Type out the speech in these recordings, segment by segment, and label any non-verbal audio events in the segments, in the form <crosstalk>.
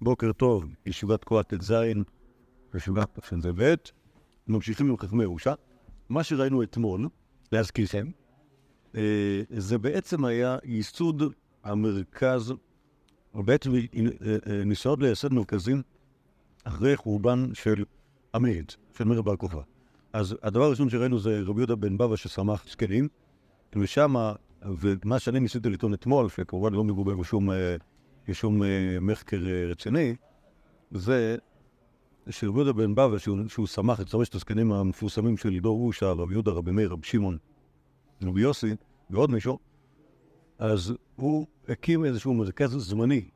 בוקר טוב, ישיבת כוח ט"ז, ישיבת תש"ב, ממשיכים עם חכמי ירושה. מה שראינו אתמול, להזכירכם, אה, זה בעצם היה ייסוד המרכז, או בעצם אה, אה, ניסיונות לייסד מרכזים אחרי חורבן של עמית, של מאיר בר כוכבא. אז הדבר הראשון שראינו זה רבי יהודה בן בבא ששמח זקנים, ושם, ומה שאני ניסיתי לטעון אתמול, שכמובן לא מגובה בשום, בשום מחקר רציני, זה שרבי בן בבא, שהוא, שהוא שמח את חמשת הזקנים המפורסמים של דור אושה, רבי יהודה, רבי מאיר, רבי שמעון, רבי יוסי ועוד מישהו, אז הוא הקים איזשהו מרכז זמני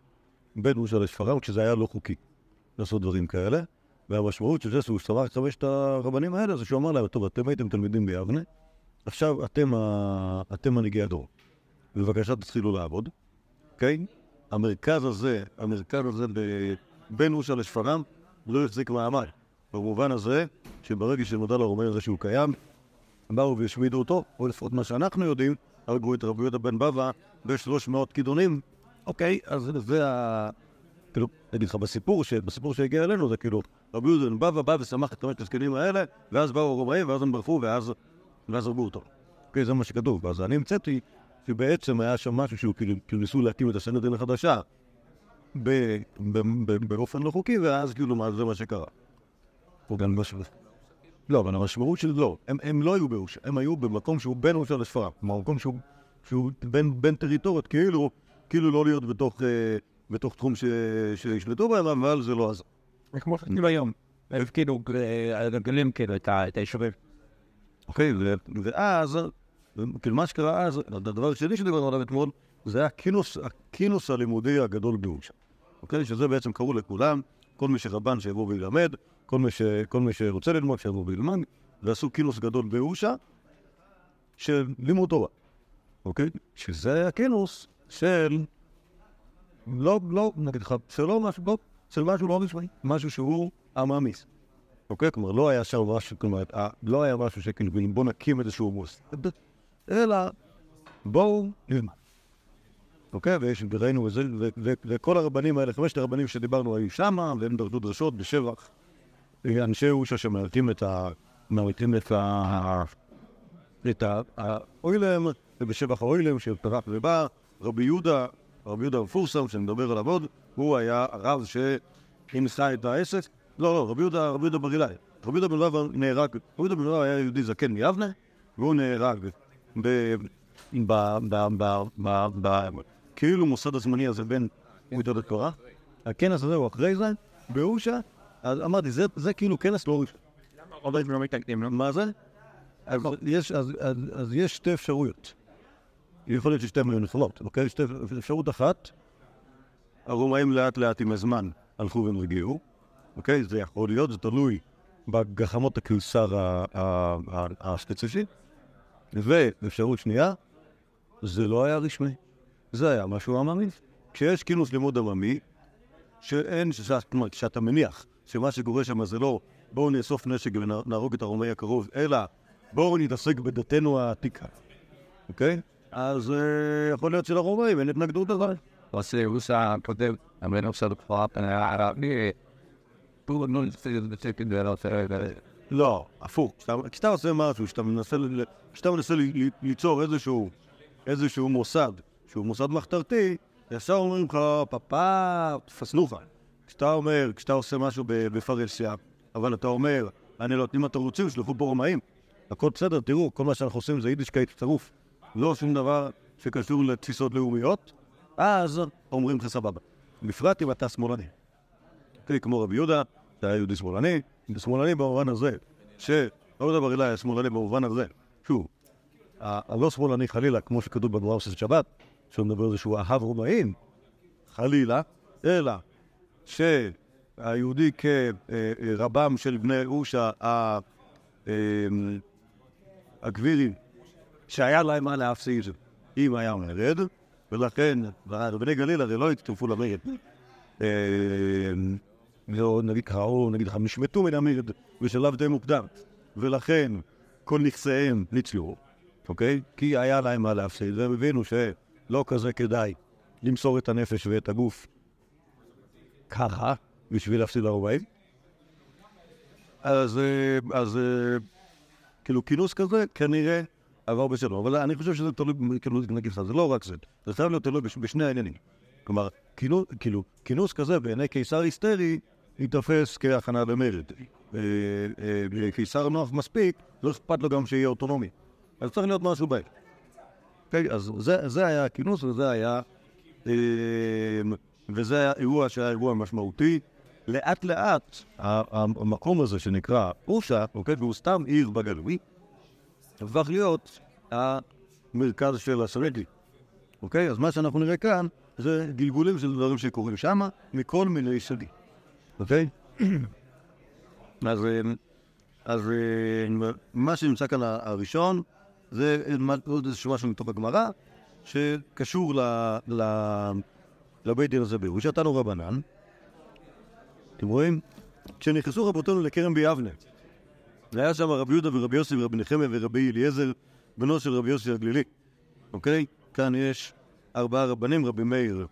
בין אושה לשפרעם, כשזה היה לא חוקי לעשות דברים כאלה. והמשמעות של זה שהוא סבר את חמשת הרבנים האלה, זה שהוא אמר להם, טוב, אתם הייתם תלמידים ביבנה, עכשיו אתם. אתם מנהיגי הדור. בבקשה תתחילו לעבוד, אוקיי? המרכז הזה, המרכז הזה. בין אושה לשפרעם, לא החזיק מעמד. במובן הזה, שברגע שנודע לרומאים הזה שהוא קיים, באו והשמידו אותו, או לפחות מה שאנחנו יודעים, הרגו את רבי יהודה בן בבא בשלוש מאות כידונים. אוקיי, אז זה ה... כאילו, נגיד לך, בסיפור, ש... בסיפור שהגיע אלינו, זה כאילו, רבי יהודה בן בבא בא ושמח את חמשת הזקנים האלה, ואז באו הרומאים, ואז הם ברחו, ואז, ואז הרגו אותו. אוקיי, זה מה שכתוב. ואז אני המצאתי שבעצם היה שם משהו שהוא כאילו, כאילו ניסו להקים את הסנדרין החדשה באופן לא חוקי, ואז כאילו, מה, זה מה שקרה. לא, אבל המשמעות של לא, הם, הם לא היו באושה, הם היו במקום שהוא בין אושה לספרד, במקום שהוא, שהוא בין, טריטוריות, כאילו, כאילו לא להיות בתוך, אה, בתוך תחום שישלטו בהם, אבל זה לא עזר. זה כמו שעשינו היום, הפקידו על הגלים כאילו את היישובים. אוקיי, ואז, כאילו מה שקרה אז, הדבר השני שדיברנו עליו אתמול, זה היה הכינוס, הכינוס הלימודי הגדול באושה. אוקיי? שזה בעצם קראו לכולם, כל מי שרבן שיבוא וילמד, כל מי, ש... כל מי שרוצה ללמוד שיבוא וילמד, ועשו כינוס גדול באושה של לימוד תורה, אוקיי? שזה היה כינוס של... לא, לא, נגיד לך, שלא משהו, לא, של משהו לא רשמי, משהו שהוא עממיס. אוקיי? כלומר, לא היה שם משהו, כלומר, לא היה משהו שכאילו, בוא נקים איזשהו מוס, אלא בואו נלמד. אוקיי? ויש, וראינו את זה, וכל הרבנים האלה, חמשת הרבנים שדיברנו היו שמה, והם דרשו דרשות בשבח. אנשי אושה שמעטים את ה... מעטים את ה... את האוילם, ובשבח האוילם שפרח ובא, רבי יהודה, רבי יהודה המפורסם, מדבר עליו עוד, הוא היה הרב שהנחה את העסק. לא, לא, רבי יהודה, רבי יהודה בר אילאי. רבי יהודה בן לבן נהרג, רבי יהודה בן לבן היה יהודי זקן מיבנה, והוא נהרג כאילו מוסד הזמני הזה בין מידות התורה. הכנס הזה הוא אחרי זה, באושה, אז אמרתי, זה, כאילו כנס לא ראשון. למה לא מתנגדים לו? מה זה? אז יש, אז, יש שתי אפשרויות. יכול להיות ששתיהן היו נכונות, אוקיי? שתי, אפשרות אחת, הרומאים לאט לאט עם הזמן הלכו ונרגיעו, אוקיי? זה יכול להיות, זה תלוי בגחמות הקיסר הספציפי. ואפשרות שנייה, זה לא היה רשמי. זה היה משהו עממי. כשיש כינוס לימוד עממי, שאין, אומרת, שאתה מניח שמה שקורה שם זה לא בואו נאסוף נשק ונהרוג את הרומאי הקרוב, אלא בואו נתעסק בדתנו העתיקה, אוקיי? אז אה, יכול להיות שלרומאים אין התנגדות לזה. עושה רוסה כותב, אבל עושה בכפר הערבי, לא, הפוך. כשאתה עושה משהו, כשאתה מנסה ליצור איזשהו מוסד שהוא מוסד מחתרתי, ישר אומרים לך, פאפה, פסנופה. כשאתה אומר, כשאתה עושה משהו בפרהסיה, אבל אתה אומר, אני לא, אם אתם רוצים, שלחו פה רומאים. הכל בסדר, תראו, כל מה שאנחנו עושים זה יידישקייט צרוף. לא שום דבר שקשור לתפיסות לאומיות, אז אומרים לך סבבה. בפרט אם אתה שמאלני. כמו רבי יהודה, אתה היה יהודי שמאלני, שמאלני במובן הזה, שלא בר אילן היה שמאלני במובן הזה, שוב, הלא שמאלני חלילה, כמו שכתוב בדבר של שבת, שהוא מדבר על זה שהוא אהב רומאים, חלילה, אלא שהיהודי כרבם של בני אושה אמ, הגבירים, שהיה להם מה להפסיד אם היה מרד, ולכן בני גליל הרי לא הצטרפו למרד. נגיד קראו, נגיד לך, נשמטו מן המרד בשלב די מוקדם, ולכן כל נכסיהם ניצלו, אוקיי? כי היה להם מה להפסיד, והם הבינו ש... לא כזה כדאי למסור את הנפש ואת הגוף ככה בשביל להפסיד לרומאים. אז, אה, אז אה, כאילו כינוס כזה כנראה עבר בסדר, אבל אני חושב שזה תלוי, כאילו, נגיד לך, זה לא רק זה, זה חייב להיות תלוי בש, בשני העניינים. כלומר, כינוס, כאילו, כינוס כזה בעיני קיסר היסטרי ייתפס כהכנה למרד. אה, אה, קיסר נוח מספיק, לא אכפת לו גם שיהיה אוטונומי. אז צריך להיות משהו באמצע. אוקיי? אז זה, זה היה הכינוס וזה היה... אה, וזה היה אירוע שהיה אירוע משמעותי. לאט לאט המקום הזה שנקרא אושה, אוקיי, והוא סתם עיר בגלוי, הפך להיות המרכז של הסרטי. אוקיי? אז מה שאנחנו נראה כאן זה גלגולים של דברים שקורים שם מכל מיני סוגים. אוקיי? אז, אה, אז אה, מה שנמצא כאן הראשון זה עוד איזשהו משהו מתוך הגמרא שקשור לבית דין הזה בירושה, תנו רבנן. אתם רואים? כשנכנסו רבותינו לכרם ביבנה, היה שם רבי יהודה ורבי יוסי ורבי נחמיה ורבי אליעזר, בנו של רבי יוסי הגלילי. אוקיי? כאן יש ארבעה רבנים, רבי מאיר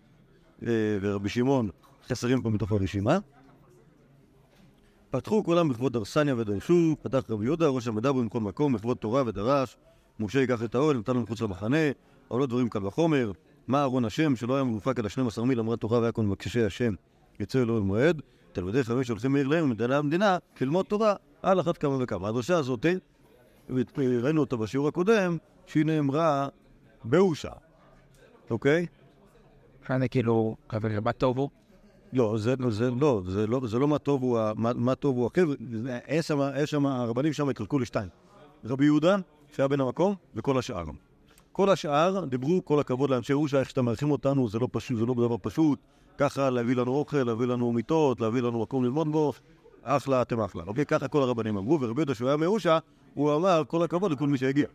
אה, ורבי שמעון, חסרים פה מתוך הרשימה. פתחו כולם בכבוד ארסניה ודרשו, פתח רבי יהודה, ראש המדע במקום מקום, בכבוד תורה ודרש, משה ייקח את האוהל, נתן לו מחוץ למחנה, לא דברים קל וחומר, מה ארון השם, שלא היה מרופק עד השנים עשר מיל, אמרה תורה ויקון מבקשי השם, יצא אלוהים מועד, תלמידי חמש הולכים מעיר להם ממדינה למדינה, ללמוד תורה, על אחת כמה וכמה. הדרשה הזאת, ראינו אותה בשיעור הקודם, שהיא נאמרה באושה, אוקיי? כאן כאילו, חבר, מה טוב הוא? לא, זה, זה לא, זה לא, זה לא מה טוב הוא, מה, טוב הוא החבר'ה, יש שם, יש שם, הרבנים שם התחלקו לשתיים. רבי יהודה, שהיה בן המקום, וכל השאר. כל השאר דיברו, כל הכבוד לאנשי אושה, איך שאתם מארחים אותנו, זה לא פשוט, זה לא דבר פשוט. ככה להביא לנו אוכל, להביא לנו מיטות, להביא לנו מקום ללמוד בו, אחלה, אתם אחלה. אוקיי? ככה כל הרבנים אמרו, ורבי יהודה, שהוא היה מאושה, הוא אמר, כל הכבוד לכל מי שהגיע.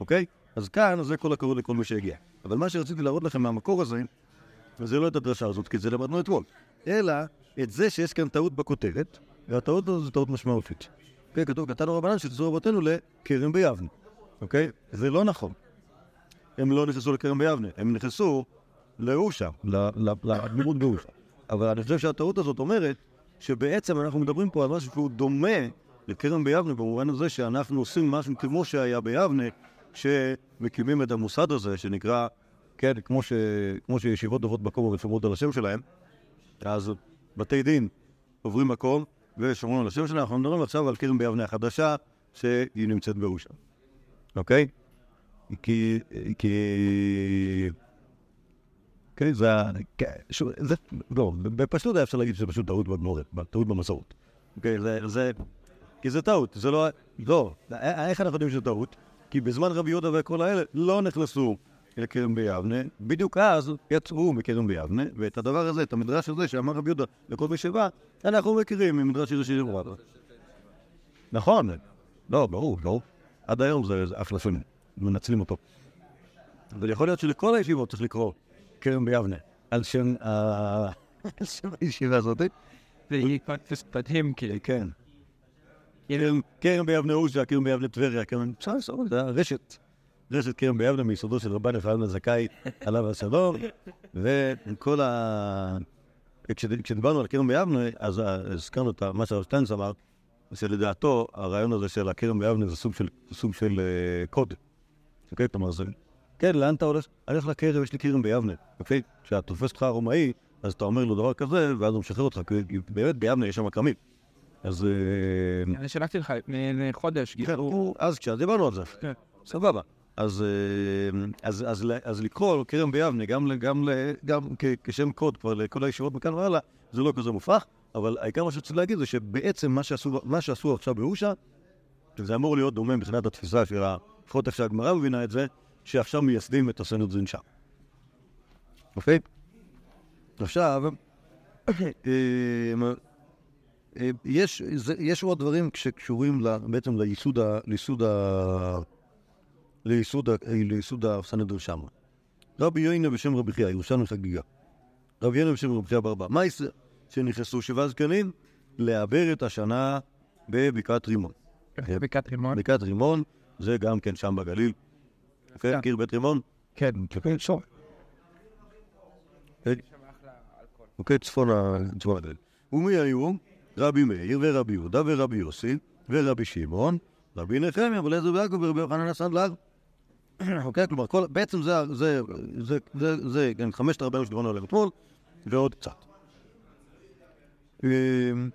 אוקיי? אז כאן, זה כל הכבוד לכל מי שהגיע. אבל מה שרציתי להראות לכם מהמקור הזה, וזה לא את הדרשה הזאת, כי זה למדנו אתמול, אלא את זה שיש כאן טעות בכותרת, והטעות הזו זו טעות משמעותית. אוקיי, כתוב, כתבנו רבנן שתצאו רבותינו לכרם ביבנה, אוקיי? זה לא נכון. הם לא נכנסו לכרם ביבנה, הם נכנסו לאושה, ל- ל- לאדמירות באושה. אבל אני חושב שהטעות הזאת אומרת שבעצם אנחנו מדברים פה על משהו שהוא דומה לכרם ביבנה, במובן הזה שאנחנו עושים משהו כמו שהיה ביבנה, שמקימים את המוסד הזה שנקרא, כן, כמו, ש... כמו שישיבות דוברות מקום ושומרות על השם שלהם, אז בתי דין עוברים מקום ושומרים על השם שלהם, אנחנו מדברים עכשיו על כרם ביבנה החדשה שהיא נמצאת באושה, אוקיי? כי... כי... כן, זה... כן, שוב, זה... לא, בפשטות היה אפשר להגיד שזה פשוט טעות בגמורת, טעות במסורת. אוקיי, זה... זה... כי זה טעות, זה לא... לא, איך אנחנו יודעים שזה טעות? כי בזמן רבי יהודה וכל האלה לא נכנסו לכרם ביבנה, בדיוק אז יצאו מכרם ביבנה, ואת הדבר הזה, את המדרש הזה שאמר רבי יהודה לכל מי שבא, אנחנו מכירים ממדרש ראשי רבי נכון, לא, ברור, ברור. עד היום זה אחלה שונה, מנצלים אותו. אבל יכול להיות שלכל הישיבות צריך לקרוא כרם ביבנה, <laughs> על שם הישיבה הזאת. מדהים, כאילו. כן. כרם- כרם ביבנה אושה, כרם ביבנה טבריה, כרם... אפשר לעשות, זה הרשת. רשת כרם ביבנה מיסודו של רבן יוחנן הזכאי, עליו השלום, וכל ה... כש- כשדיברנו על כרם ביבנה, אז הזכרנו את מה שהרב שטיינס אמר, שלדעתו הרעיון הזה של הכרם ביבנה זה סוג של, סוג של אה, קוד. אוקיי? כלומר זה... כן, לאן אתה הולך? אני הולך לכרם, יש לי כרם ביבנה. אוקיי? כשאתה תופס אותך רומאי, אז אתה אומר לו דבר כזה, ואז הוא משחרר אותך, כי באמת ביבנה יש שם כרמים. אז... אה, אני שלחתי לך חודש, כן, אז כשדיברנו על זה. כן. סבבה. אז, אה, אז, אז, אז לקרוא כרם ביבנה, גם, גם, גם כשם קוד כבר לכל הישיבות מכאן והלאה, זה לא כזה מופרך, אבל העיקר מה שרציתי להגיד זה שבעצם מה שעשו, מה שעשו עכשיו באושה, זה אמור להיות דומה מבחינת התפיסה של. לפחות איך שהגמרא מבינה את זה, שעכשיו מייסדים את הסנהדרין שם. אוקיי? עכשיו, אה, אה, יש, עוד דברים שקשורים בעצם לייסוד, ה, לייסוד, ה, לייסוד הסנהדרין שם. רבי יוינה בשם רבי חייא, ירושלמי חגיגה. רבי יוינה בשם רבי חייא ברבא. מה יש שנכנסו שבעה זקנים? לעבר את השנה בבקעת רימון. בקעת רימון. בקעת רימון זה גם כן שם בגליל. כן, כן. קיר בית רימון. כן, כן. כן. אוקיי? צפון הגליל. ומי היו? רבי מאיר ורבי יהודה ורבי יוסי ורבי שמעון, רבי נחמיה ולעזר ויעקב ורבי יוחנן הסנדלר. <clears throat> אוקיי? כלומר, כל, בעצם זה, זה, זה, זה, זה, כן, חמשת הרבנים שדיברנו עליהם אתמול, ועוד קצת. אמ,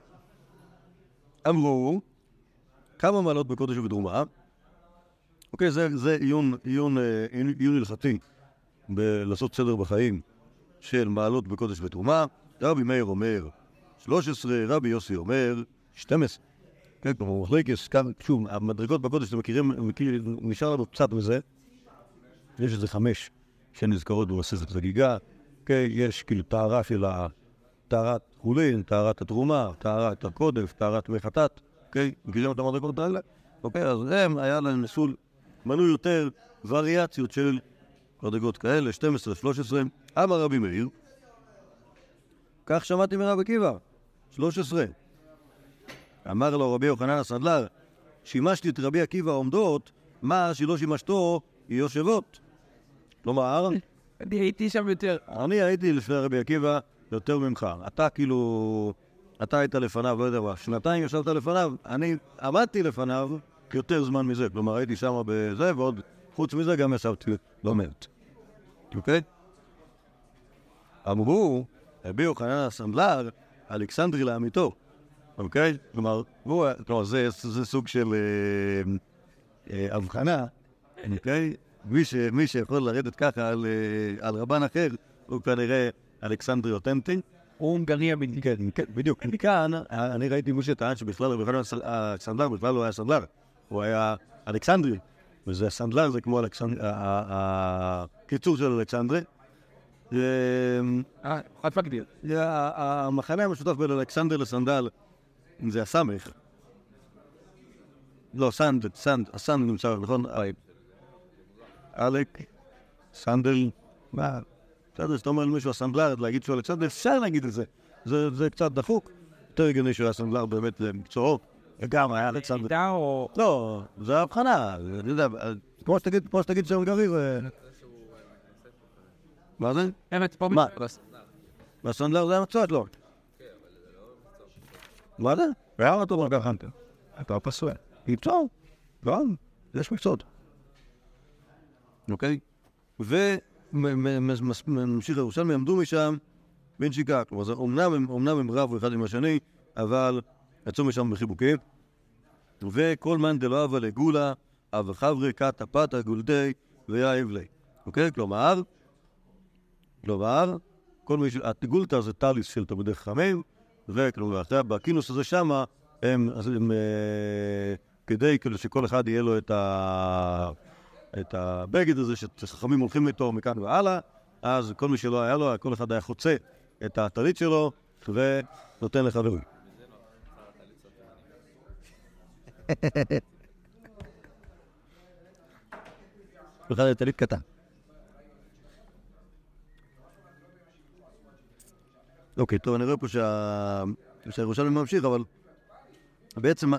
אמרו, כמה מעלות בקודש ובתרומה, אוקיי, זה, זה עיון, עיון, אה, עיון הלכתי בלעשות סדר בחיים של מעלות בקודש ותרומה. רבי מאיר אומר 13, רבי יוסי אומר 12. כן, כלומר, מחלקס, שוב, המדרגות בקודש, אתם מכירים, מכיר, נשאר לנו קצת מזה. יש איזה חמש שנזכרות במסכת חגיגה. כן, יש כאילו טהרה של ה... טהרת חולין, טהרת התרומה, טהרת הקודש, טהרת מי חטאת. אוקיי? מכירים את המדרגות האלה? אוקיי, אז הם, היה להם ניסול, מנו יותר וריאציות של מדרגות כאלה, 12, 13. אמר רבי מאיר, כך שמעתי מרב עקיבא, 13. אמר לו רבי יוחנן הסנדלר, שימשתי את רבי עקיבא עומדות, מה שלא שימשתו יושבות. כלומר, אני הייתי שם יותר. אני הייתי לפני רבי עקיבא יותר ממך. אתה כאילו, אתה היית לפניו, לא יודע מה, שנתיים ישבת לפניו, אני עמדתי לפניו יותר זמן מזה. כלומר, הייתי שם בזה, ועוד, חוץ מזה גם ישבתי לא מעט. אוקיי? אמרו, רבי יוחנן הסנדלר, אלכסנדרי לאמיתו. אוקיי? כלומר, זה סוג של אה, אה, הבחנה, אוקיי? מי, ש, מי שיכול לרדת ככה על, אה, על רבן אחר, הוא כנראה אלכסנדרי אותנטי. הוא הונגרי אמיתי. כן, כן, בדיוק. מכאן, אני ראיתי מי שטען שבכלל רבי יוחנן הסל- הסנדלר בכלל לא היה סנדלר, הוא היה אלכסנדרי, וזה סנדלר זה כמו הקיצור של אלכסנדרי. אמ, אה, חד מגדיר. המחנה המשותף בין אלכסנדר לסנדל זה הסמך. לא, סנד, סנד, הסנד נמצא, נכון? אלק, סנדל, מה? בסדר, שאתה אומר למישהו הסנדלר, להגיד שהוא אלכסנדר, אפשר להגיד את זה. זה זה קצת דחוק. יותר הגיוני שהוא היה סנדלר באמת למקצועו. גם היה אלכסנדר. עדה או... לא, זה הבחנה, אני יודע, כמו שתגיד, כמו שתגיד שהונגרי זה... מה זה? אמת, פה מה? והסנדלר זה המקצוע שלו. מה זה? והיה אותו מרגל חנטר. אתה פסוע. מקצוע. לא, יש מקצועות. אוקיי? וממשיך ירושלמי, עמדו משם בנשיקה. כלומר, זה אומנם הם- הם רבו אחד עם השני, אבל יצאו משם בחיבוקים. וכל מאן דלא הווה לגולה, אב חברי קטה פתא גולדי ויאיב לי. אוקיי? כלומר, כלומר, כל מי ש... הגולתא זה טליס של תלמידי חכמים, וכלומר, עכשיו בכינוס הזה שמה, הם, אז הם אה, כדי כאילו שכל אחד יהיה לו את, ה, את הבגד הזה שחכמים הולכים איתו מכאן והלאה, אז כל מי שלא היה לו, כל אחד היה חוצה את הטלית שלו ונותן לחברים. כל אחד היה טלית קטן. אוקיי, טוב, אני רואה פה שה... שהירושלמי ממשיך, אבל בעצם.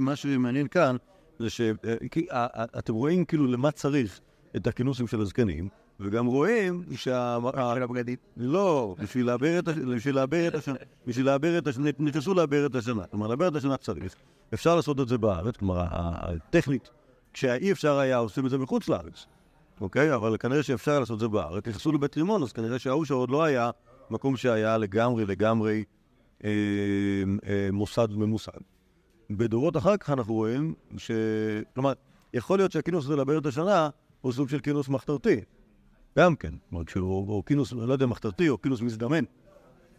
מה שמעניין כאן זה שאתם רואים כאילו למה צריך את הכינוסים של הזקנים, וגם רואים שה... של הבגדים. לא, בשביל לעבר את. בשביל השנה, בשביל לעבר את השנה, נכנסו לעבר את השנה. כלומר, לעבר את השנה צריך. אפשר לעשות את זה בארץ, כלומר, הטכנית, כשאי אפשר היה, עושים את זה מחוץ לארץ. אוקיי? אבל כנראה שאפשר לעשות את זה בארץ. נכנסו לבית רימון, אז כנראה שההוא שעוד לא היה מקום שהיה לגמרי לגמרי אה, אה, מוסד ממוסד. בדורות אחר כך אנחנו רואים ש... כלומר, יכול להיות שהכינוס הזה לברת השנה הוא סוג של כינוס מחתרתי. גם כן. כלומר, כשהוא או כינוס, לא יודע, מחתרתי או כינוס מזדמן.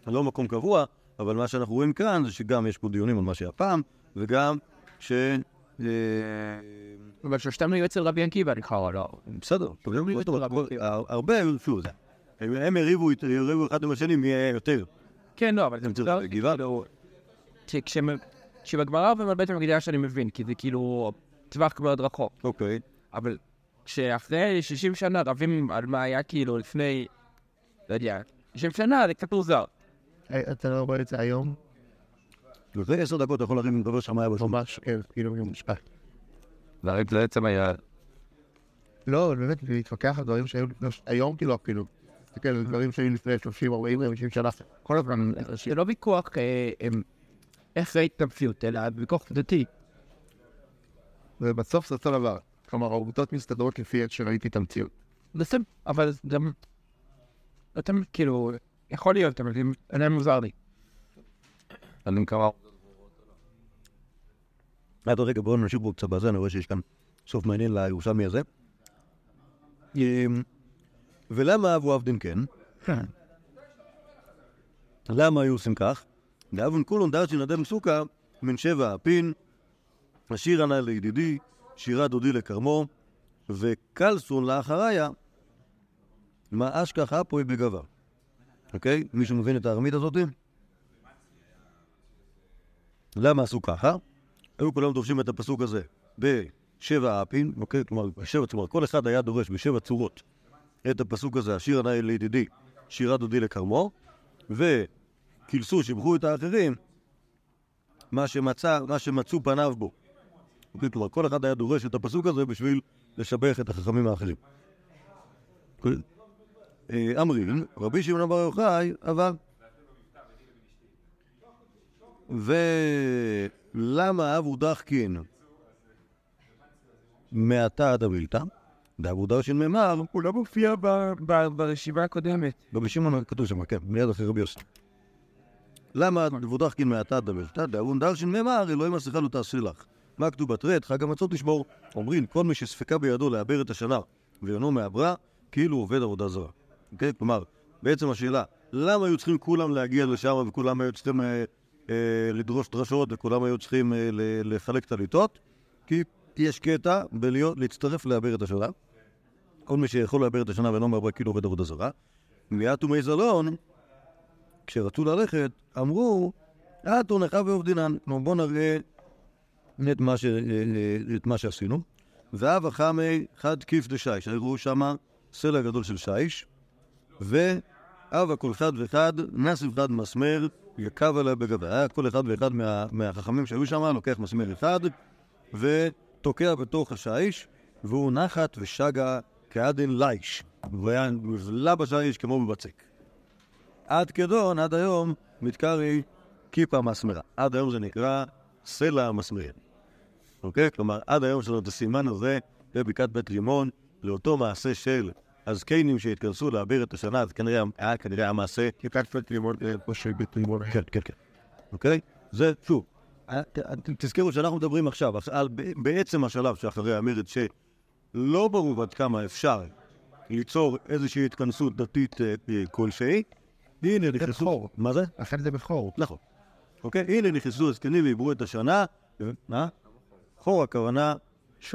לא מקום קבוע, אבל מה שאנחנו רואים כאן זה שגם יש פה דיונים על מה שהיה פעם, וגם ש... אה, אבל שלושתם היו אצל רבי עקיבא, נקרא לו. בסדר, הרבה, שוב, זה. הם הריבו אחד עם השני מי היה יותר. כן, לא, אבל זה הם מצוין. צריכים גבעה. כשבגמרא ובבית המקדש אני מבין, כי זה כאילו טווח מאוד רחוק. אוקיי. אבל כשאחרי 60 שנה רבים על מה היה כאילו לפני, לא יודע, 60 שנה זה קצת מוזר. אתה לא רואה את זה היום? לפני עשר דקות אתה יכול להרים לדבר שם היה בשום. ממש, כן, כאילו משפט. זה בעצם היה... לא, באמת, להתווכח על דברים שהיו לפני... היום כאילו אפילו. תסתכל על דברים שהיו לפני 30, 40, 50 שנה, כל הזמן, זה לא ויכוח אה, איך ראית את המציאות, אלא ויכוח דתי. ובסוף זה אותו דבר. כלומר, העובדות מסתדרות לפי איך שראיתי את המציאות. בסדר, אבל גם... אתם כאילו, יכול להיות, אבל זה עדיין מוזר לי. אני מקווה. עד רגע, בואו נמשיך בו קצת בזה, אני רואה שיש כאן סוף מעניין לירושלמי הזה. אמ, ולמה אבו עבדין כן? למה היו עושים כך? דאבון כולון דרשין אדם סוכה מן שבע אפין, השיר ענה לידידי, שירה דודי לכרמו, וקלסון לאחריה, מה אשכח אפוי בגבה. אוקיי? מישהו מבין את הארמית הזאתי? למה עשו ככה? היו כולם דורשים את הפסוק הזה בשבע אפין, אוקיי? כלומר, בשבע, כלומר, כל אחד היה דורש בשבע צורות את הפסוק הזה, השיר ענה לידידי, שירה דודי לכרמו, וכילסו, שיבחו את האחרים, מה, שמצא, מה שמצאו פניו בו. כלומר, כל אחד היה דורש את הפסוק הזה בשביל לשבח את החכמים האחרים. אה, אמרין, רבי שמעון בר יוחאי, אבל... ולמה אבו דחקין מעתה עד הבלתא? דאבו דרשין ממר, הוא לא מופיע ברשימה הקודמת. רבי שמעון כתוב שם, כן, מיד אחרי רבי יוסי. למה אבו דחקין מעתה הבלתא? דאבו דרשין ממר, אלוהים מסכה לא תעשי לך. מה כתוב בתרד? חג המצות תשמור. אומרים, כל מי שספקה בידו לעבר את השנה ואינו מעברה, כאילו עובד עבודה זרה. אוקיי? כלומר, בעצם השאלה, למה היו צריכים כולם להגיע לשם וכולם היו צריכים אה, אה, לדרוש דרשות וכולם היו צריכים אה, לחלק טליתות? כי יש קטע בלהיות, להצטרף לעבר את השנה. כל מי שיכול לעבר את השנה ואינו מעברה, כאילו עובד עבודה זרה. מיעט ומי זלון, כשרצו ללכת, אמרו, אתו נכה ועובדינן. כלומר, בואו נראה את מה, ש... אה, את מה שעשינו. ואב החמי חד כיף דשיש, הראו שמה סלע גדול של שיש, ואב כל אחד ואחד נסיב חד מסמר, יקב עליה בגבה. היה כל אחד ואחד מה... מהחכמים שהיו שם, לוקח מסמר אחד, ותוקע בתוך השיש, והוא נחת ושגה כעדן ליש. היה נבלע בשיש כמו בבצק. עד כדון, עד היום, מתקרי כיפה מסמרה. עד היום זה נקרא סלע המסמרים. אוקיי? כלומר, עד היום יש לנו את הסימן הזה בבקעת בית רימון, לאותו מעשה של הזקנים שהתכנסו להעביר את השנה, זה כנראה היה כנראה המעשה... כיפת בית לימון, כמו שבית לימון היה. כן, כן, כן. אוקיי? זה, שוב, אה, תזכרו שאנחנו מדברים עכשיו על בעצם השלב שאחרי המרד, שלא ברור עד כמה אפשר ליצור איזושהי התכנסות דתית אה, אה, כלשהי. הנה נכנסו... מה זה? לכן זה בכור. נכון. אוקיי? הנה נכנסו הזקנים ועברו את השנה. מה? חור הכוונה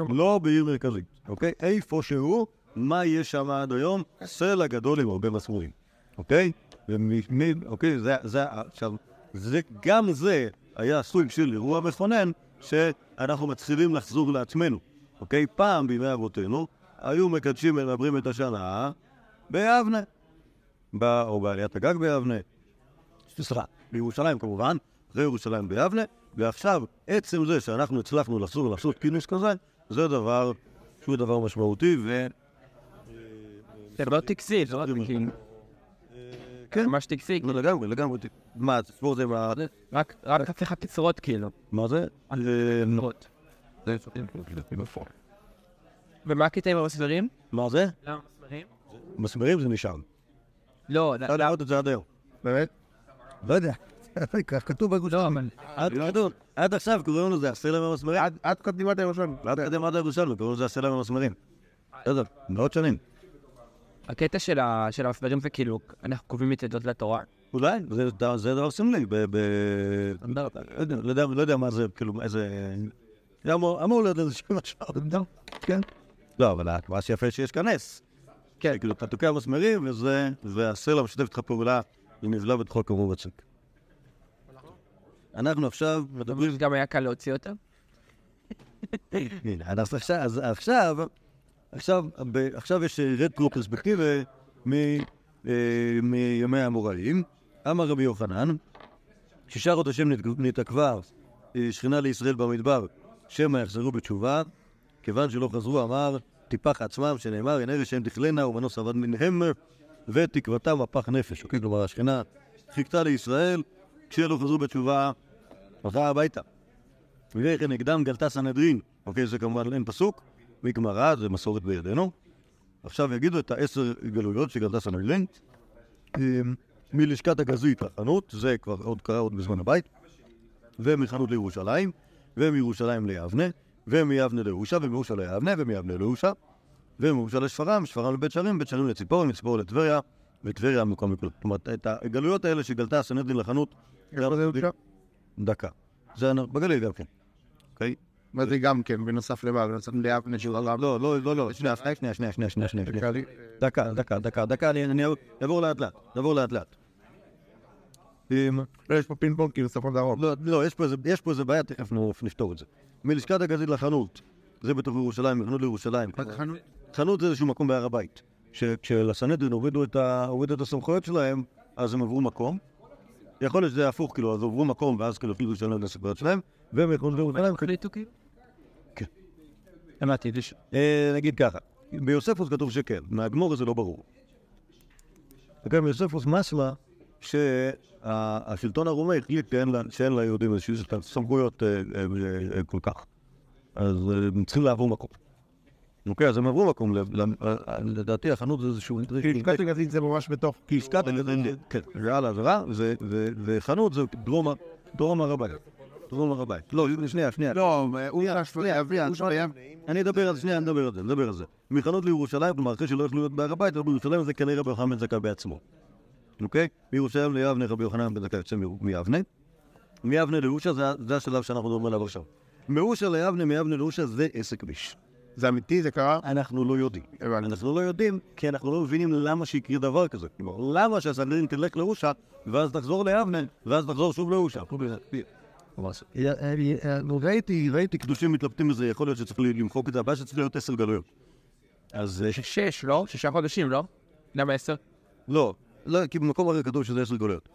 לא בעיר מרכזית, אוקיי? איפה שהוא, מה יש שם עד היום? סלע גדול עם הרבה מסמורים, אוקיי? ומי, מי- אוקיי, זה, זה, עכשיו, זה, גם זה היה סוג של אירוע מכונן שאנחנו מתחילים לחזור לעצמנו, אוקיי? פעם בימי אבותינו היו מקדשים ומדברים את השנה ביבנה, או בעליית הגג ביבנה, סליחה, בירושלים כמובן, אחרי ירושלים ביבנה, ועכשיו עצם זה שאנחנו הצלחנו לחזור לעשות כינוס כזה, זה דבר שהוא דבר משמעותי, ו... זה לא טקסי, זה לא טקסי. כן, ממש טקסי. לא, לגמרי, לגמרי. מה, תספור זה מה... רק רק צריך קצרות כאילו. מה זה? אה, קצרות. ומה הקטע עם המסברים? מה זה? מסמרים זה נשאר. לא, לא יודע את זה עד היום. באמת? לא יודע. <laughs> כך כתוב לא, בגושן. אבל... עד עכשיו קוראים לזה הסלע והמסמרים. עד- עד קדימת הירושלים. עד עד הירושלמי, קוראים לזה הסלע והמסמרים. בסדר, מאות שנים. הקטע של ה- של המסברים זה כאילו, אנחנו קובעים את עדות לתורה. אולי, זה דבר- סמלי, לא יודע- לא לא מה זה, כאילו, איזה... זה אמור להיות איזה שם עכשיו. כן. לא, אבל מה שיפה שיש כאן נס. כן. כאילו, אתה תוקע מסמרים, וזה, והסלע משתף איתך פעולה, ונבלע בתוכו כמו בצק. אנחנו עכשיו מדברים... גם היה קל להוציא אותם. הנה, אז עכשיו, עכשיו, עכשיו, יש רטרו פרספקטיבה אה, מימי האמוראים. אמר רבי יוחנן, שישה חודשים נת- נתעכבה אה, שכינה לישראל במדבר, שמא יחזרו בתשובה, כיוון שלא חזרו, אמר, טיפח עצמם, שנאמר, הנה רשם תכלנה ומנוס עבד מנהם, ותקוותה מפח נפש. אוקיי, כלומר, השכינה חיכתה לישראל, כשאלו חזרו בתשובה, הלכה הביתה. וכן נגדם גלתה סנהדרין. אוקיי, זה כמובן אין פסוק, מגמרא, זה מסורת בידינו. עכשיו יגידו את העשר גלויות שגלתה סנהדרין. אמ, מלשכת הגזית לחנות, זה כבר עוד קרה עוד בזמן הבית, ומחנות לירושלים, ומירושלים ליבנה, ומיבנה לירושה, ומירושה ליבנה, ומיבנה לירושה, ומירושה לשפרעם, שפרעם לבית שערים, בית שערים לציפורי, מציפורי לטבריה, וטבריה מקום מכל. זאת אומרת, את הגלויות האלה שגלתה הסנהדרין לחנות, דקה. זה בגליל גם כן. אוקיי? מה זה גם כן, בנוסף למה? בנוסף ליבנה של הרב? לא, לא, לא, לא, שנייה, שנייה, שנייה, שנייה, שנייה. דקה, דקה, דקה, דקה, אני אעבור לאט לאט, נעבור לאט לאט. לא, יש פה פינג פונג כאילו צפון דרום. לא, לא, יש פה איזה- יש בעיה, תכף נפתור את זה. מלשכת הגזית לחנות, זה בתוך ירושלים, מחנות לירושלים. חנות? חנות זה איזשהו מקום בהר הבית. כשלסנהדרין הורידו את הסמכויות שלהם, אז הם עברו מקום. יכול להיות שזה הפוך, כאילו, אז עברו מקום, ואז כאילו החליטו לשלם את הסמכויות שלהם, והם יכולים לירושלים. החליטו כאילו? כן. הבנתי, זה ש- אה, נגיד ככה, ביוספוס כתוב שכן, מהגמור זה לא ברור. וגם ביוספוס משמע שהשלטון הרומי החליט שאין ליהודים איזשהו סמכויות אה, אה, אה, כל כך. אז הם צריכים לעבור מקום. אוקיי, אז הם עברו מקום, לדעתי החנות זה איזשהו... לשכת הגזית זה ממש בתוך. כי עסקת הגזית, כן, זה על העבירה, וחנות זה דרום הר הבית. דרום הר הבית. לא, שנייה, שנייה. לא, הוא יבנה. אני אדבר על זה, שנייה, אני אדבר על זה, נדבר על זה. מחנות לירושלים, כלומר, אחרי שלא יכלו להיות בהר הבית, אבל בירושלים זה כנראה יוחנן בן זכאי בעצמו. אוקיי? מירושלים ליבנה רבי יוחנן בן זכאי יוצא מיבנה. מיבנה לירושה זה, זה השלב שאנחנו מדברים עליו עכשיו. מאושה ליבנה, מיבנה לירושה זה עסק ביש. זה אמיתי, זה קרה? אנחנו לא יודעים. אנחנו לא יודעים, כי אנחנו לא מבינים למה שיקרה דבר כזה. למה שהסנדרין תלך לאושה, ואז תחזור ליבנה, ואז תחזור שוב לאושה. ראיתי, ראיתי קדושים מתלבטים בזה, יכול להיות שצריך למחוק את זה, הבעיה שצריך להיות עשר גלויות. אז אה, שש, לא? שישה חודשים, לא? למה עשר? לא, לא, כי במקום הרי כתוב שזה עשר גלויות.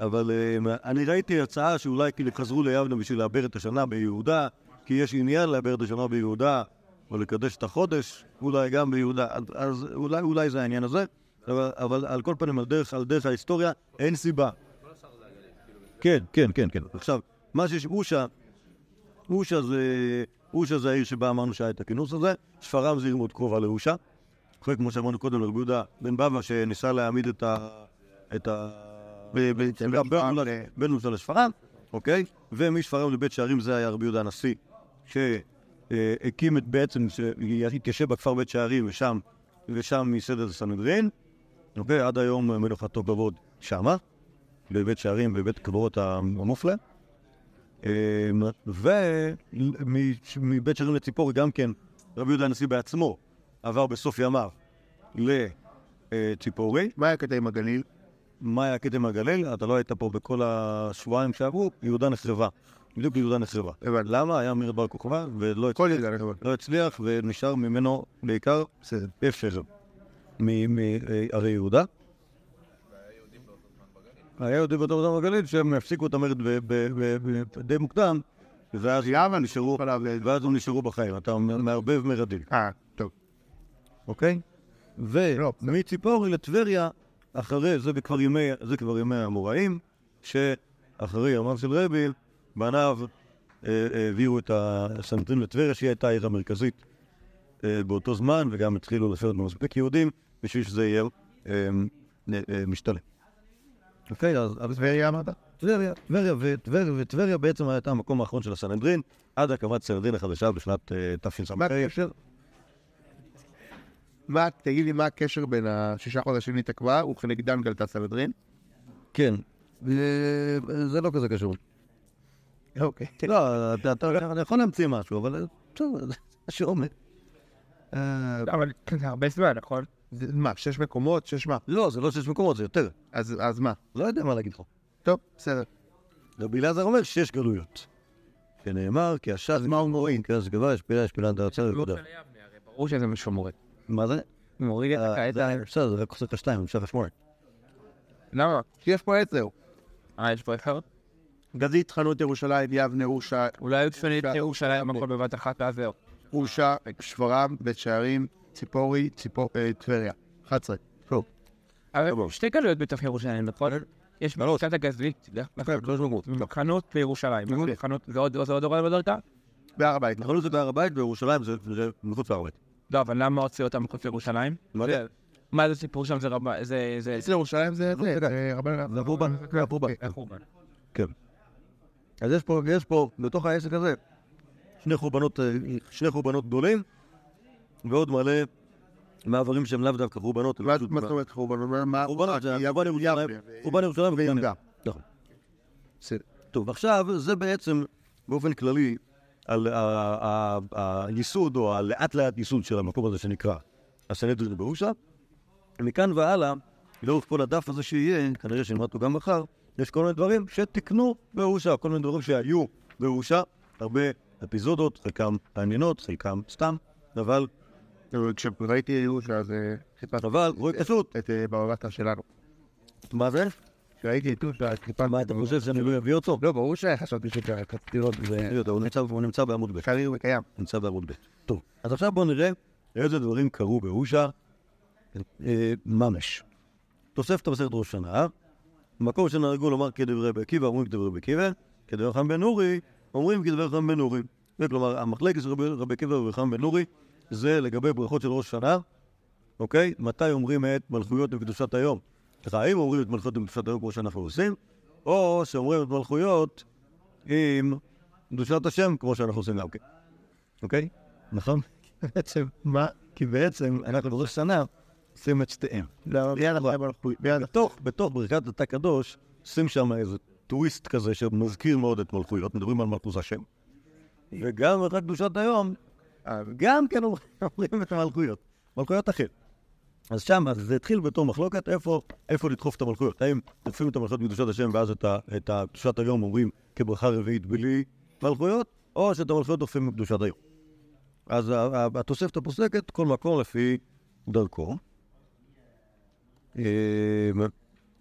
אבל אה, אני ראיתי הצעה שאולי כאילו חזרו ליבנה בשביל לעבר את השנה ביהודה, כי יש עניין לעבר את השנה ביהודה, או לקדש את החודש, אולי גם ביהודה, אז אולי, אולי זה העניין הזה, אבל, אבל על כל פנים, על דרך, על דרך ההיסטוריה, אין סיבה. כן, כן, כן, כן. עכשיו, מה שיש, אושה, אושה זה, אושה זה העיר שבה אמרנו שהיה את הכינוס הזה, שפרעם זה עיר מאוד קרובה לאושה. אחרי, כמו שאמרנו קודם, לרבי יהודה בן בבא, שניסה להעמיד את ה... את ה... בין- אושה לשפרעם, אוקיי? ומשפרעם לבית שערים זה היה רבי יהודה הנשיא, שהקים את בעצם, שהתיישב בכפר בית שערים, ושם, ושם מסדר סנהדרין, אוקיי? עד היום מנוחתו כבוד שמה, בבית שערים, בבית קברות המופלא. אמ, ומבית שערים לציפורי גם כן, רבי יהודה הנשיא בעצמו עבר בסוף ימיו לציפורי. מה היה הקטע עם הגליל? מה היה הקטע עם הגליל? אתה לא היית פה בכל השבועיים שעברו, יהודה נחרבה. בדיוק יהודה נחרבה. למה? היה מרד בר כוכבא, ולא כל הצליח. לא הצליח, ונשאר ממנו בעיקר. אפר מערי יהודה. היה יהודי באותו זמן בגליל שהם הפסיקו את המרד די מוקדם, ואז הם נשארו בחיים. אתה מערבב מרדים. אה. אוקיי? לא. ומציפורי לטבריה, אחרי, זה כבר ימי, זה כבר ימי האמוראים, שאחרי ימיו של רבי, בניו אה, העבירו את הסנטרים לטבריה, שהיא הייתה העיר המרכזית אה, באותו זמן, וגם התחילו לשבת במספיק יהודים, בשביל שזה יהיה אה, אה, משתלם. אוקיי, אז טבריה אמרת? טבריה, טבריה, וטבריה, וטבריה בעצם הייתה המקום האחרון של הסנהדרין, עד הקמת סנהדרין החדשה בשנת אה, תשס"ה. מה? מה, תגיד לי מה הקשר בין השישה חודשים להתעכבה וכנגדם גלתה סנהדרין? כן, זה לא כזה קשור. אוקיי. לא, אתה- יכול להמציא משהו, אבל בסדר, זה משהו עומק. אה, אבל זה הרבה זמן, נכון? מה, שש מקומות? שש מה? לא, זה לא שש מקומות, זה יותר. אז אז מה? לא יודע מה להגיד לך. טוב, בסדר. רבי אלעזר אומר שש גלויות. שנאמר, כי הש"ס... מה הוא מוריד? כן, זה גבל, יש פילה, יש פילה, דרצה, ופודה. ברור שזה משהו מורד. מה זה? מוריד את אה, הקטע. זה- בסדר, זה את השתיים, אפשר לשמור. למה? יש פה עשר. אה, יש פה אחד? גזית, חנות ירושלים, יבנה, אושה, אולי היו תפנית ירושלים הכל בבת אחת ואז זהו. אושה, שפרעם, בית שערים, ציפורי, ציפור- אה, טבריה. 11. טוב. אבל שתי גלויות בתוך ירושלים, נכון? יש מקצת הגזלית, מחנות בירושלים. מחנות, זה עוד זה עוד הוראה בדרכה? בהר הבית. נכון, זה בהר הבית, בירושלים זה זה מחוץ להר הבית. לא, אבל למה הוציאו אותם מחוץ לירושלים? מה זה? מה זה סיפור שם? זה רבה, זה... זה... אצל ירושלים זה זה, זה רבן... זה. החורבן. כן. אז יש פה, יש פה, בתוך העסק הזה, שני חורבנות, אה, שני חורבנות גדולים, ועוד מלא מעברים שהם לאו דווקא חורבנות. מה זאת אומרת חורבן? מה- חורבנות, זה יבנה, חורבן ירושלים. חורבן ירושלים ויהודה. ויהודה. נכון. טוב, עכשיו זה בעצם באופן כללי על הייסוד או הלאט לאט ייסוד של המקום הזה שנקרא הסנהדרין בהושע. מכאן והלאה, לאורך כל הדף הזה שיהיה, כנראה שנלמד אותו גם מחר, יש כל מיני דברים שתיקנו בהושע, כל מיני דברים שהיו בהושע, הרבה אפיזודות, חלקם מעניינות, חלקם סתם, אבל, כשראיתי ירושה אז אה, חיפשתי אבל, רואה פשוט, את אה, בעולתה שלנו. מה זה? כשראיתי את אז חיפשתי... מה אתה חושב שאני לא אביא אותו? לא, ברור שחשבתי שרציתי לראות את זה. אני יודע, הוא נמצא- בעמוד ב'. קריר וקיים. נמצא בעמוד ב'. טוב, אז עכשיו בואו נראה איזה דברים קרו בהושע אה, ממש. תוספת המסכת ראש שנה, מקום שנהגו לומר כדברי רבי עקיבא, אומרים כדברי רבי עקיבא, כדברי חם בן אורי, אומרים כדברי חם בן אורי. כלומר, המחלקת של רבי עקיבא ורבי חם בן אורי, זה לגבי ברכות של ראש שנה, אוקיי? מתי אומרים את מלכויות וקדושת היום? סליחה, האם אומרים את מלכויות וקדושת היום כמו שאנחנו עושים, או שאומרים את מלכויות עם קדושת השם כמו שאנחנו עושים גם כן. אוקיי? נכון? <laughs> בעצם, מה? כי בעצם אנחנו בראש שנה עושים את שתיהם. לא. בתוך, בתוך ברכת התא קדוש, שים שם איזה טוויסט כזה שמזכיר מאוד את מלכויות, מדברים על מלכות השם. וגם ברכת קדושת היום, אה, גם כן אומרים- אומרים את המלכויות. מלכויות אחר. אז שם, אז זה התחיל בתור מחלוקת, איפה, איפה לדחוף את המלכויות. האם תוקפים את המלכויות מקדושת השם ואז את, ה, את קדושת היום אומרים כברכה רביעית בלי מלכויות, או שאת המלכויות תוקפים מקדושת היום. אז התוספת הפוסקת, כל מקום לפי דרכו. אה,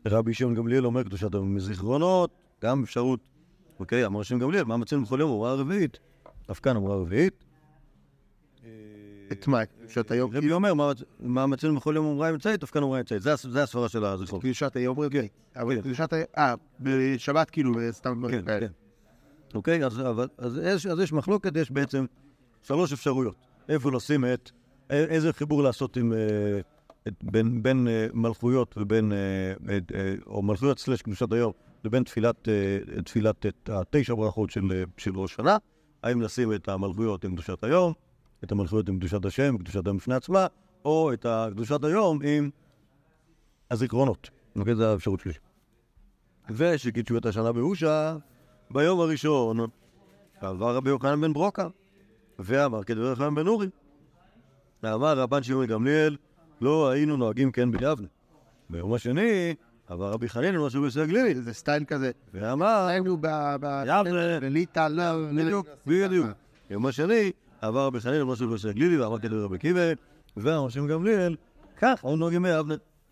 רבי שמעון גמליאל אומר קדושת היום מזיכרונות, גם אפשרות, אוקיי, אמר שם גמליאל, מה מציעים בכל יום? הוראה רביעית. אף כאן אמרה רביעית. את מה? קדושת היום? רבי אומר, מה- מציעים בכל יום אמרה אמצעית, כאן אמרה אמצעית. זה הס- זה הסברה של הזיכרון. קדושת היום רביעי. אבל קדושת היום... אה, בשבת כאילו, סתם דברים כן, כאלה. כן. אוקיי, אז, יש, מחלוקת, יש בעצם שלוש אפשרויות. איפה לשים את, א- איזה חיבור לעשות עם, אה, בין, בין אה, מלכויות ובין, אה, אה, או מלכויות סלש קדושת היום, לבין תפילת, אה, התשע ברכות של, אה, של ראש שנה. האם לשים את המלכויות עם קדושת היום, את המלכויות עם קדושת השם, קדושת היום בפני עצמה, או את קדושת היום עם הזיכרונות. אוקיי, זו האפשרות שלי. ושקידשו את השנה בהושע, ביום הראשון עבר רבי יוחנן בן ברוקה, ואמר כדברי יוחנן בן אורי. ואמר רבן שמעון גמליאל, לא היינו נוהגים כן ביבנה. ביום השני עבר רבי חנין משהו בסגלילי, זה סטייל כזה. ואמר, היינו ב... ב- יבנה, בליטא, לא... בדיוק, בדיוק. יום השני עבר רבי חנין משהו בסגלילי, ואמר כדברי רבי קיבל, שמעון גמליאל, כך היו נוהגים.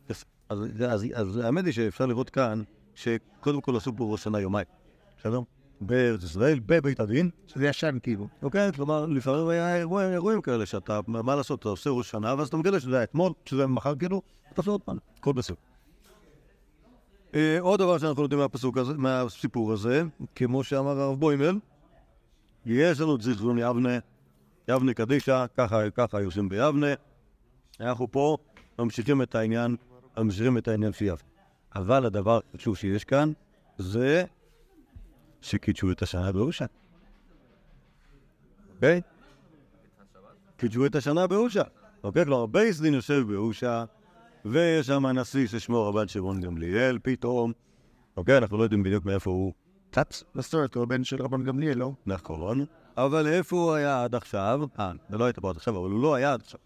יפה. אז, אז, אז האמת היא שאפשר לראות כאן, שקודם כל עשו פה ראש שנה יומיים, בסדר? בארץ ישראל, בבית הדין, שזה ישן כאילו. אוקיי? כלומר, לפעמים היה אירוע- אירועים כאלה שאתה, מה לעשות, אתה עושה ראש שנה, ואז אתה מגלה שזה היה אתמול, שזה מחר כאילו, אתה עושה עוד פעם, הכל בסדר. אה, עוד דבר שאנחנו יודעים מהפסוק הזה, מהסיפור הזה, כמו שאמר הרב בוימל, יש לנו את זיכרון יבנה, יבנה קדישא, ככה, ככה היו עושים ביבנה. אנחנו פה ממשיכים את העניין, ממשיכים את העניין של יבנה. אבל הדבר החשוב שיש כאן, זה שקידשו את השנה בהושע. אוקיי? קידשו את השנה בהושע. אוקיי? כלומר, בייס דין יושב בהושע, ויש שם הנשיא ששמו רבן שמעון גמליאל, פתאום. אוקיי? אנחנו לא יודעים בדיוק מאיפה הוא צץ, זאת אומרת? הוא הבן של רבן גמליאל, לא? נכון. אבל איפה הוא היה עד עכשיו? אה, זה לא היית פה עד עכשיו, אבל הוא לא היה עד עכשיו.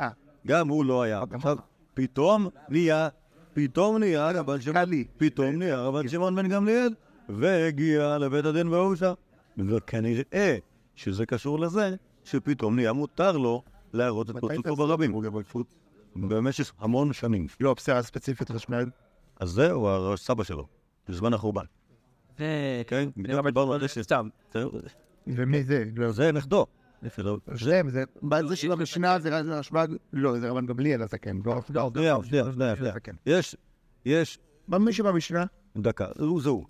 אה. גם הוא לא היה. עכשיו, פתאום נהיה, פתאום נהיה רבן שמעון. פתאום נהיה רבן שמעון בן גמליאל, והגיע לבית הדין בהושע. וכנראה שזה קשור לזה שפתאום נהיה מותר לו להראות את פרצופו ברבים. במשך המון שנים. לא, בסדר, ספציפית חשמל. אז זהו הראש סבא שלו, בזמן החורבן. כן? נראה דיברנו על זה ש... סתם. זהו, ומי זה? לא, זה נכדו. זה, זה, זה של המשנה זה רשב"ג, לא, זה רבן גמליאל הזקן. לא, לא, שנייה, שנייה, שנייה, שנייה. יש, יש, מי שבמשנה? דקה, הוא זה הוא.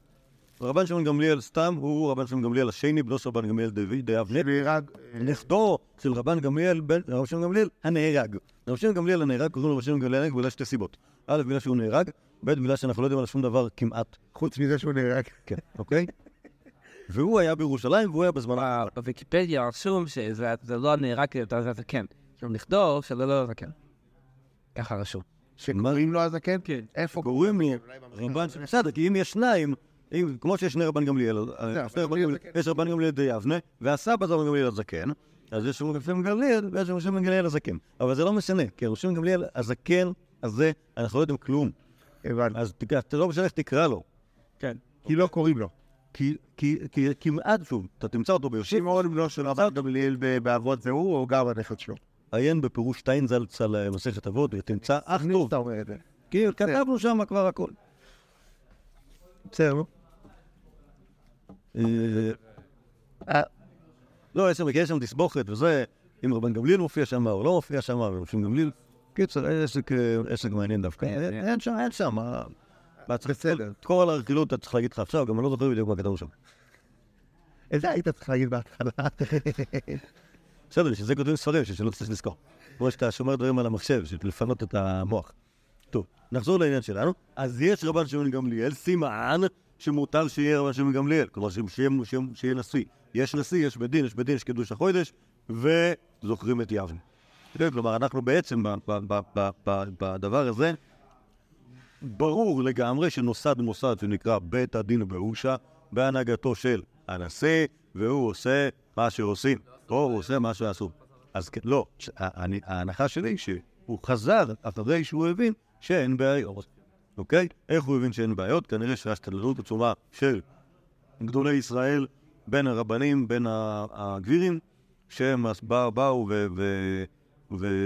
רבן שמעון גמליאל סתם הוא רבן שמעון גמליאל השני, בנו של רבן גמליאל דיאבנה. שנהרג. נכדו של רבן גמליאל, בן רבן שמעון גמליאל הנהרג. רבן שמעון גמליאל הנהרג, קוראים לו רבן שמעון גמליאל הנהרג בגלל שתי סיבות. א', בגלל שהוא נהרג, ב', בגלל שאנחנו לא יודעים על שום דבר כמעט. חוץ מזה שהוא נהרג. כן, אוקיי? והוא היה בירושלים, והוא היה בזמן... ב- בוויקיפדיה רשום שזה זה לא נהרג יותר, זה הזקן. כאילו נכדו שזה לא הזקן. ככה רשום. שקוראים לו הזקן? כן. איפה? קוראים לי רבן... בסדר, כי אם יש שניים, אם- כמו שיש שני רבן גמליאל, שני רבן גמליאל, יש רבן גמליאל דיבנה, והסבא זה רבן גמליאל הזקן, אז יש רבן גמליאל ויש רבן גמליאל הזקן. אבל זה לא משנה, כי רבן גמליאל הזקן הזה, אנחנו לא יודעים כלום. הבנתי. אז לא משנה איך תקרא לו. כן. כי לא קוראים לו. כי, כמעט שוב, אתה תמצא אותו ביושיב, שמעון בנו של רבן גמליאל באבות זה הוא, או גם הנכד שלו? עיין בפירוש שטיינזלץ על אה, מסכת אבות, ותמצא אך טוב. אתה אומר את זה. כי כתבנו שם כבר הכל. בסדר. אה, לא, יש שם, יש שם תסבוכת וזה, אם רבן גמליאל מופיע שם או לא מופיע שם, ורבן גמליאל... קיצר, עסק, אה, עסק מעניין דווקא. אין אין שם, אין שם. צריך- בסדר. כל הרכילות אתה צריך להגיד לך עכשיו, גם אני לא זוכר בדיוק מה כתבנו שם. את זה היית צריך להגיד בהתחלה. <laughs> בסדר, בשביל זה כותבים ספרים, שלא תצטרך לזכור. כמו שאתה שומר דברים על המחשב, לפנות את המוח. טוב, נחזור לעניין שלנו. אז יש רבן שמעון גמליאל, סימן שמותר שיהיה רבן שמעון גמליאל. כלומר, שיהיה, נשיא. יש נשיא, יש בית דין, יש בית דין, יש קידוש החודש, וזוכרים את יבנה. כלומר, אנחנו בעצם בדבר הזה, ברור לגמרי שנוסד מוסד שנקרא בית הדין באושה, בהנהגתו של הנשיא, והוא עושה מה שעושים, או הוא עושה מה שעשו. אז כן, לא, ההנחה שלי היא שהוא חזר אחרי שהוא הבין שאין בעיות, אוקיי? איך הוא הבין שאין בעיות? כנראה שהיה השתדלות עצומה של גדולי ישראל בין הרבנים, בין הגבירים, שהם באו ו...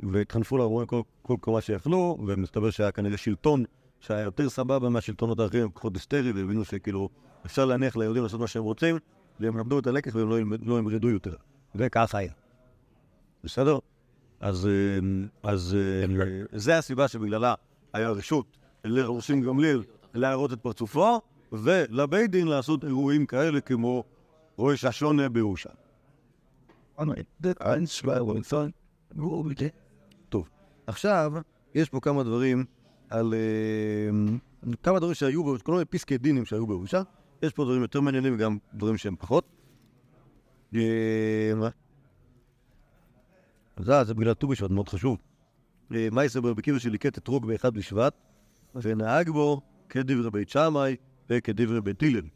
והתחנפו לארועים כל, קומה שיכלו, ומסתבר שהיה כנראה שלטון שהיה יותר סבבה מהשלטונות האחרים, פחות היסטרי, והבינו שכאילו אפשר להניח ליהודים לעשות מה שהם רוצים, והם למדו את הלקח והם לא, לא ימרדו יותר. וככה היה. בסדר? אז, אה, אז אה, זה הסיבה שבגללה היה רשות לראשים גמליאל להראות את פרצופו, ולבית דין לעשות אירועים כאלה כמו ראש השונה בירושה. עכשיו יש פה כמה דברים על... אה, כמה דברים שהיו, כל מיני פסקי דינים שהיו בירושה. יש פה דברים יותר מעניינים וגם דברים שהם פחות. מה? זה, זה בגלל ט"ו בשבט, מאוד חשוב. מייסר ברבי עקיבא שליקט אתרוג באחד בשבט, ונהג בו כדברי בית שמאי וכדברי בית הלל.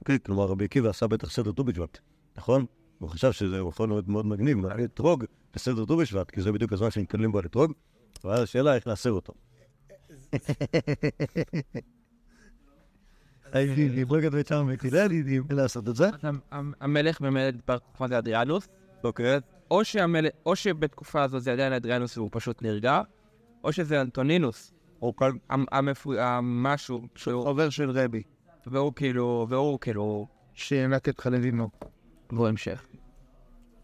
אוקיי, כלומר רבי עקיבא עשה בטח סדר ט"ו בשבט, נכון? הוא חשב שזה יכול להיות מאוד מגניב, אתרוג בסדר ט"ו בשבט, כי זה בדיוק הזמן שמתקדמים בו על אתרוג, ואז השאלה איך נעשה אותו. הייתי וכי לא ידידים לעשות את זה. המ- המ- המלך באמת בתקופה זה אדריאנוס, אוקיי. או שבתקופה הזאת זה עדיין אדריאנוס והוא פשוט נרגע, או שזה אנטונינוס, או כל המ- המפו- המשהו, שהוא- חבר של רבי, והוא כאילו, והוא כאילו, שינק את חללינו. והוא המשך.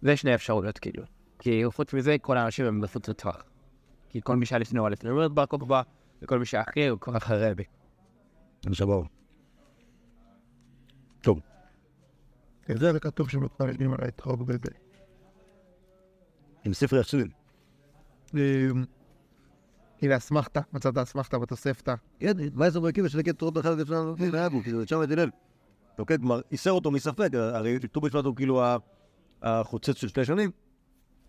זה שני אפשרויות כאילו. כי חוץ מזה כל האנשים הם מחוץ לטווח. כי כל מי שהיה לפני הוא היה לפני בר כוכבא, וכל מי שהיה אחרי הוא כבר אחרי רבי. סבבה. טוב, זה כתוב שמתפללים על האתרוג בזה. עם ספרי החסידים. הנה אסמכתה, מצאת אסמכתה בתוספתא. כן, מה זה מרכיב של לקט תורות אחד לפני נהגו, כאילו, שם את הלל. אוקיי, כלומר, איסר אותו מספק, הרי ט"ו בשבט הוא כאילו החוצץ של שתי שנים.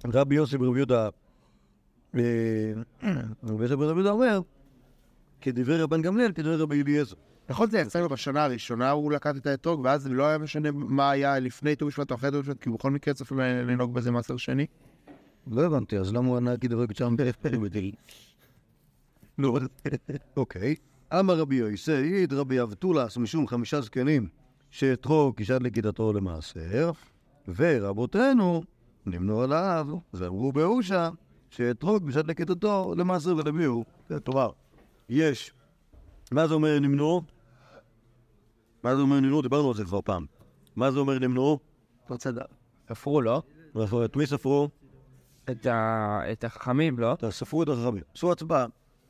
רבי יוסי ברבי יהודה, אה, רבי יוסי ברבי יהודה אומר, כדברי רבן גמליאל, כדברי רבי אליעזר. נכון זה יצא לו בשנה הראשונה, הוא לקט את האתרוג, ואז לא היה משנה מה היה לפני ט"ו בשבט או אחרי ט"ו בשבט, כי בכל מקרה צריך לנהוג בזה מעשר שני. לא הבנתי, אז למה הוא ענה כדברי שם בדיל? נו, אוקיי. אמר רבי יויסי, עיד רבי אבטולס משום חמישה זקנים שאתרוג כשד לכידתו למעשר, ורבותינו נמנו עליו, ואמרו באושה, שאתרוג בשד לכידתו למעשר ולביאו. כלומר, יש, מה זה אומר נמנו? מה זה אומר נמנו? דיברנו על זה כבר פעם. מה זה אומר? לא צדק. ספרו, לא? נכון, את מי ספרו? את ה- את החכמים, לא? ספרו את החכמים. עשו הצבעה.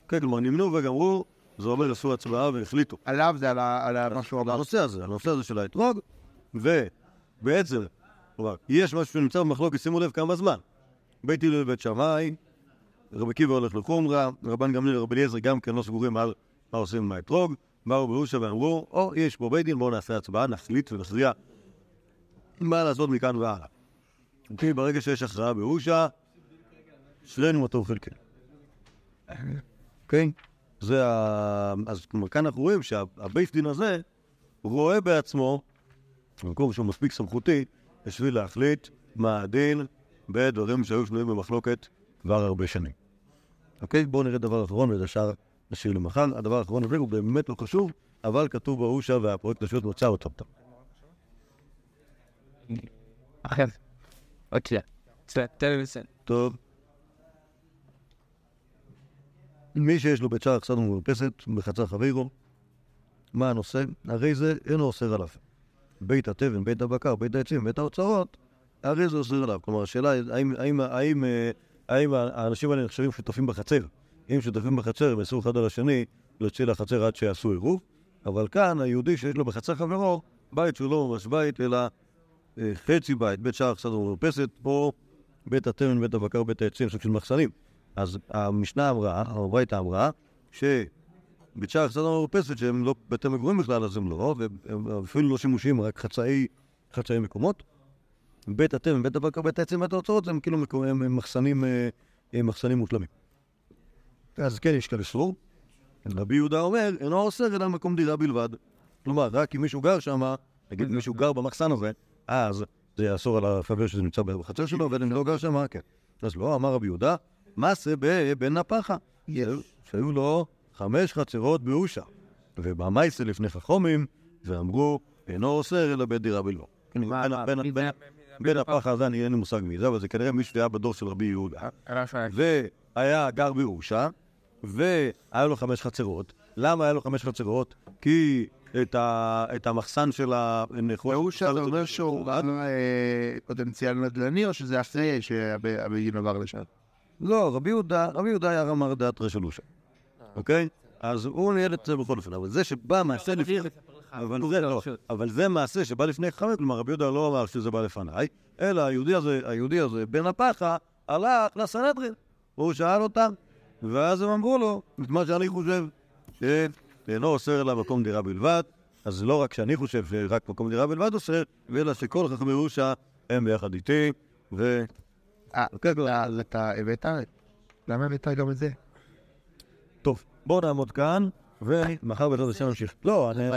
כן, כלומר, נמנעו וגמרו, זה אומר עשו הצבעה והחליטו. עליו זה על ה- על ה- מה שהוא על אמר. הנושא הזה, על הנושא הזה של האתרוג, ובעצם, כלומר, יש משהו שנמצא במחלוקת, שימו לב כמה זמן. בית הלל ובית שמאי, רבי עקיבא הולך לחומרה, רבן גמליאל ורבי אליעזר גם כן לא סגורים על מה עושים עם האתרוג, באו ברושע ואמרו, או, יש פה בית דין, בואו נעשה הצבעה, נחליט ונכריע מה לעשות מכאן והלאה. כי ברגע שיש הכרעה אצלנו מה טוב חלקנו. אוקיי? זה ה... אז כלומר, כאן אנחנו רואים שהבית דין הזה רואה בעצמו, במקום שהוא מספיק סמכותי, בשביל להחליט מה הדין בדברים שהיו שנויים במחלוקת כבר הרבה שנים. אוקיי? בואו נראה דבר אחרון ואת השאר נשאיר למחר. הדבר האחרון הזה הוא באמת לא חשוב, אבל כתוב בהושע והפרויקט לשוט מצא אותו טוב. מי שיש לו בית שער קצת ומרפסת בחצר חברו, מה הנושא? הרי זה אינו אוסר עליו. בית התבן, בית הבקר, בית העצים, בית האוצרות, הרי זה אוסר עליו. כלומר, השאלה האם, האם, האם, אה, האם האנשים האלה נחשבים שותפים בחצר? אם שותפים בחצר, הם יעשו אחד על השני להוציא לחצר עד שיעשו עירוב, אבל כאן היהודי שיש לו בחצר חברו, בית שהוא לא ממש בית, אלא אה, חצי בית, בית שער קצת ומרפסת, או בית התבן, בית הבקר, בית העצים, סוג של מחסנים. אז המשנה אמרה, או הברייתא אמרה, שבית שער קצת המרפסת, שהם לא בתי מגורים בכלל, אז הם לא, והם אפילו לא שימושיים, רק חצאי, חצאי מקומות. בית התבן, בית הבקר, בית העצים, בית ההוצאות, הם כאילו הם מחסנים, אה, הם מחסנים מושלמים. אז כן, יש כאלה סבור. רבי יהודה אומר, אינו אוסר אלא מקום דירה בלבד. כלומר, רק אם מישהו גר שם, נגיד מישהו גר במחסן הזה, אז זה יאסור על החבר שזה נמצא בחצר שלו, ואם לא גר שם, כן. אז לא, אמר רבי יהודה, מעשה בבן הפחה. שהיו- שהיו לו חמש חצרות באושה. ובמייסה לפני חכומים, ואמרו, אינו אוסר אלא בית דירה. כן, מה, בין- מי הפחה הזה, אני אין לי מושג מי זה, אבל זה כנראה מישהו שהיה בדור של רבי יהודה. לא שואל. והיה גר באושה, והיה לו חמש חצרות. למה היה לו חמש חצרות? כי את, ה, את המחסן של הנחושת... ואושה זה אומר שהוא אה, פוטנציאל נדל"ני, או שזה אחרי שהבגין עבר לשם? לא, רבי יהודה, רבי יהודה היה רמר דעת רשע אושה, אוקיי? אז הוא ניהל את זה בכל אופן, אבל זה שבא מעשה לפני... אבל זה לא, אבל זה מעשה שבא לפני חמש, כלומר רבי יהודה לא אמר שזה בא לפניי, אלא היהודי הזה, היהודי הזה, בן הפחה, הלך לסנהדרין, והוא שאל אותם, ואז הם אמרו לו את מה שאני חושב, שאינו אוסר אלא מקום דירה בלבד, אז לא רק שאני חושב שרק מקום דירה בלבד אוסר, אלא שכל חכמי ירושה הם ביחד איתי, ו... אה. אז אתה הבאת? למה הבאת גם את זה? טוב, בואו נעמוד כאן, ומחר בעזרת השם נמשיך. לא, אני...